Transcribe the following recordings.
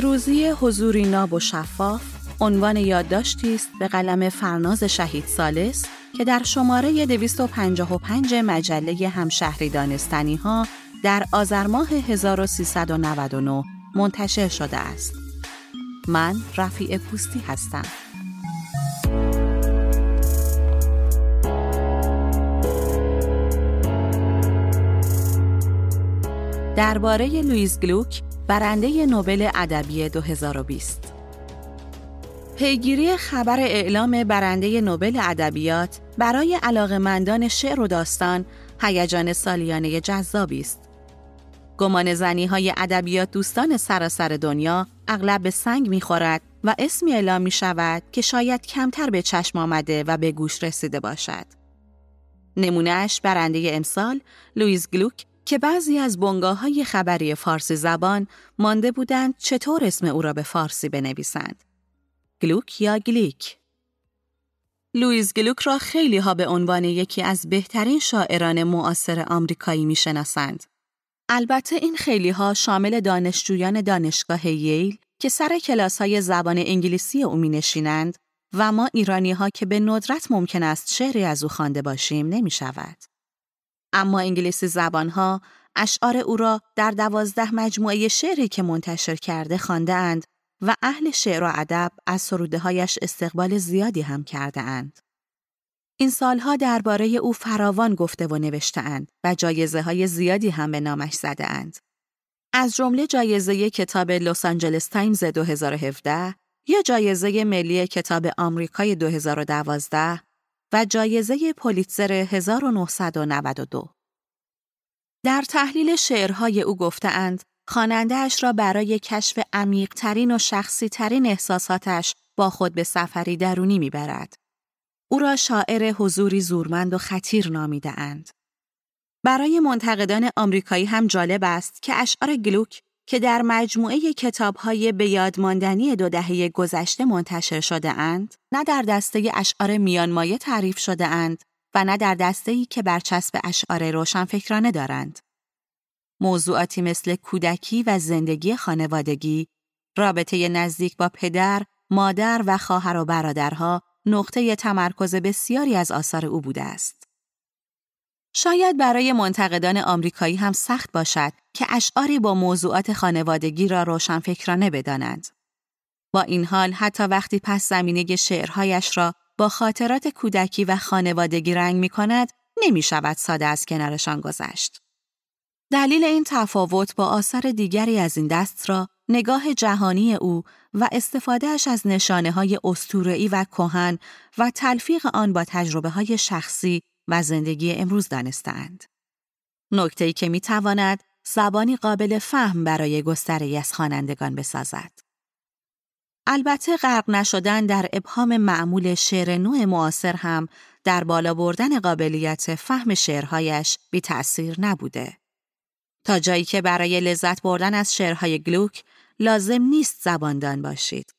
پیروزی حضوری ناب و شفاف عنوان یادداشتی است به قلم فرناز شهید سالس که در شماره 255 مجله همشهری دانستنی ها در آذر ماه 1399 منتشر شده است. من رفیع پوستی هستم. درباره لویز گلوک برنده نوبل ادبی 2020 پیگیری خبر اعلام برنده نوبل ادبیات برای علاقمندان شعر و داستان هیجان سالیانه جذابی است. گمان زنی های ادبیات دوستان سراسر دنیا اغلب به سنگ می‌خورد و اسمی اعلام می شود که شاید کمتر به چشم آمده و به گوش رسیده باشد. نمونه‌ش برنده امسال لویز گلوک که بعضی از بنگاه های خبری فارسی زبان مانده بودند چطور اسم او را به فارسی بنویسند. گلوک یا گلیک لویز گلوک را خیلی ها به عنوان یکی از بهترین شاعران معاصر آمریکایی می‌شناسند. البته این خیلی ها شامل دانشجویان دانشگاه ییل که سر کلاس های زبان انگلیسی او می نشینند و ما ایرانی ها که به ندرت ممکن است شعری از او خوانده باشیم نمی شود. اما انگلیسی زبانها اشعار او را در دوازده مجموعه شعری که منتشر کرده خوانده اند و اهل شعر و ادب از سروده هایش استقبال زیادی هم کرده اند. این سالها درباره او فراوان گفته و نوشته اند و جایزه های زیادی هم به نامش زده اند. از جمله جایزه کتاب لس آنجلس تایمز 2017 یا جایزه ملی کتاب آمریکای 2012 و جایزه پولیتزر 1992. در تحلیل شعرهای او گفتهاند خوانندهاش را برای کشف عمیقترین و شخصیترین احساساتش با خود به سفری درونی می‌برد. او را شاعر حضوری زورمند و خطیر نامیده اند. برای منتقدان آمریکایی هم جالب است که اشعار گلوک که در مجموعه کتابهای به یادماندنی دو دهه گذشته منتشر شده اند، نه در دسته اشعار میانمایه تعریف شده اند و نه در دسته ای که برچسب اشعار روشنفکرانه دارند. موضوعاتی مثل کودکی و زندگی خانوادگی، رابطه نزدیک با پدر، مادر و خواهر و برادرها نقطه تمرکز بسیاری از آثار او بوده است. شاید برای منتقدان آمریکایی هم سخت باشد که اشعاری با موضوعات خانوادگی را روشنفکرانه بدانند. با این حال حتی وقتی پس زمینه شعرهایش را با خاطرات کودکی و خانوادگی رنگ می کند، نمی شود ساده از کنارشان گذشت. دلیل این تفاوت با آثار دیگری از این دست را نگاه جهانی او و استفادهش از نشانه های و کهن و تلفیق آن با تجربه های شخصی و زندگی امروز دانستند. نکته ای که می تواند زبانی قابل فهم برای گستره از خوانندگان بسازد. البته غرق نشدن در ابهام معمول شعر نوع معاصر هم در بالا بردن قابلیت فهم شعرهایش بی تأثیر نبوده. تا جایی که برای لذت بردن از شعرهای گلوک لازم نیست زباندان باشید.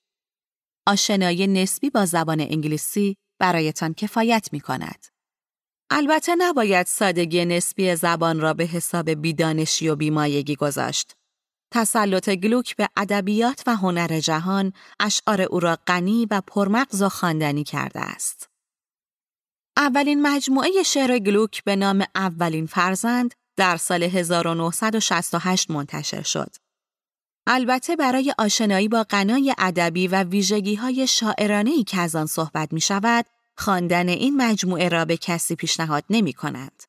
آشنایی نسبی با زبان انگلیسی برایتان کفایت می کند. البته نباید سادگی نسبی زبان را به حساب بیدانشی و بیمایگی گذاشت. تسلط گلوک به ادبیات و هنر جهان اشعار او را غنی و پرمغز و خواندنی کرده است. اولین مجموعه شعر گلوک به نام اولین فرزند در سال 1968 منتشر شد. البته برای آشنایی با غنای ادبی و ویژگی های شاعرانه که از آن صحبت می شود، خواندن این مجموعه را به کسی پیشنهاد نمی کند.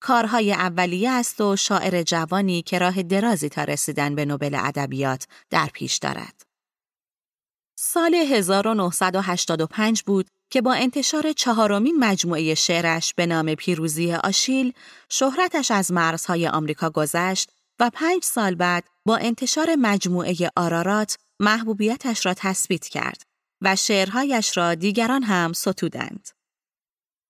کارهای اولیه است و شاعر جوانی که راه درازی تا رسیدن به نوبل ادبیات در پیش دارد. سال 1985 بود که با انتشار چهارمین مجموعه شعرش به نام پیروزی آشیل شهرتش از مرزهای آمریکا گذشت و پنج سال بعد با انتشار مجموعه آرارات محبوبیتش را تثبیت کرد و شعرهایش را دیگران هم ستودند.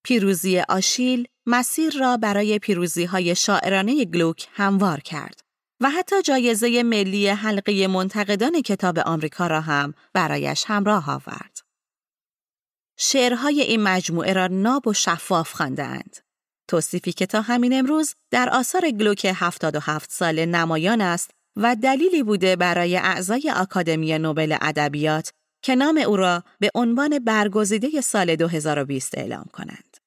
پیروزی آشیل مسیر را برای پیروزی های شاعرانه گلوک هموار کرد و حتی جایزه ملی حلقه منتقدان کتاب آمریکا را هم برایش همراه آورد. شعرهای این مجموعه را ناب و شفاف خواندند. توصیفی که تا همین امروز در آثار گلوک 77 سال نمایان است و دلیلی بوده برای اعضای آکادمی نوبل ادبیات که نام او را به عنوان برگزیده سال 2020 اعلام کنند.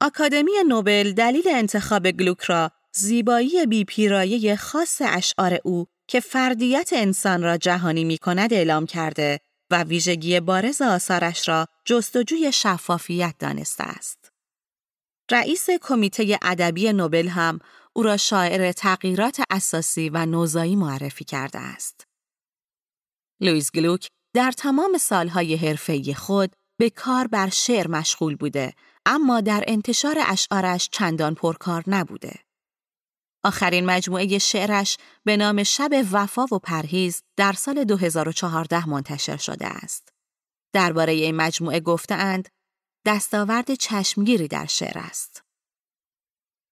آکادمی نوبل دلیل انتخاب گلوک را زیبایی بیپیرایه خاص اشعار او که فردیت انسان را جهانی می کند اعلام کرده و ویژگی بارز آثارش را جستجوی شفافیت دانسته است. رئیس کمیته ادبی نوبل هم او را شاعر تغییرات اساسی و نوزایی معرفی کرده است. لویز گلوک در تمام سالهای حرفه‌ای خود به کار بر شعر مشغول بوده اما در انتشار اشعارش چندان پرکار نبوده. آخرین مجموعه شعرش به نام شب وفا و پرهیز در سال 2014 منتشر شده است. درباره این مجموعه گفتهاند دستاورد چشمگیری در شعر است.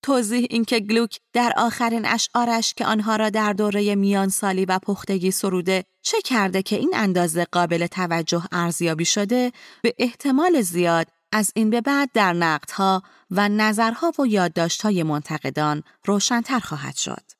توضیح اینکه گلوک در آخرین اشعارش که آنها را در دوره میان سالی و پختگی سروده چه کرده که این اندازه قابل توجه ارزیابی شده به احتمال زیاد از این به بعد در نقدها و نظرها و یادداشت‌های منتقدان روشنتر خواهد شد.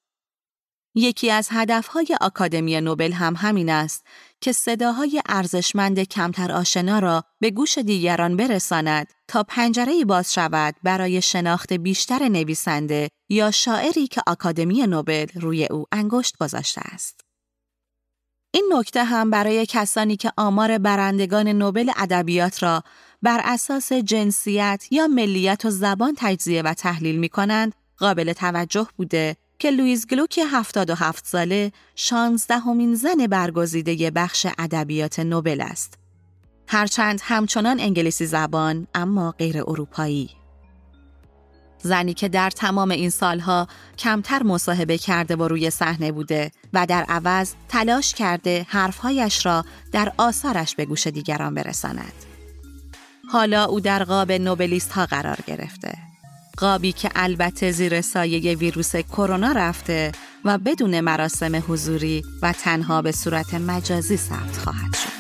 یکی از هدفهای آکادمی نوبل هم همین است که صداهای ارزشمند کمتر آشنا را به گوش دیگران برساند تا پنجره باز شود برای شناخت بیشتر نویسنده یا شاعری که آکادمی نوبل روی او انگشت گذاشته است. این نکته هم برای کسانی که آمار برندگان نوبل ادبیات را بر اساس جنسیت یا ملیت و زبان تجزیه و تحلیل می کنند قابل توجه بوده که لویز گلوک 77 ساله 16 همین زن برگزیده بخش ادبیات نوبل است. هرچند همچنان انگلیسی زبان اما غیر اروپایی. زنی که در تمام این سالها کمتر مصاحبه کرده و روی صحنه بوده و در عوض تلاش کرده حرفهایش را در آثارش به گوش دیگران برساند. حالا او در قاب نوبلیست ها قرار گرفته. قابی که البته زیر سایه ویروس کرونا رفته و بدون مراسم حضوری و تنها به صورت مجازی ثبت خواهد شد.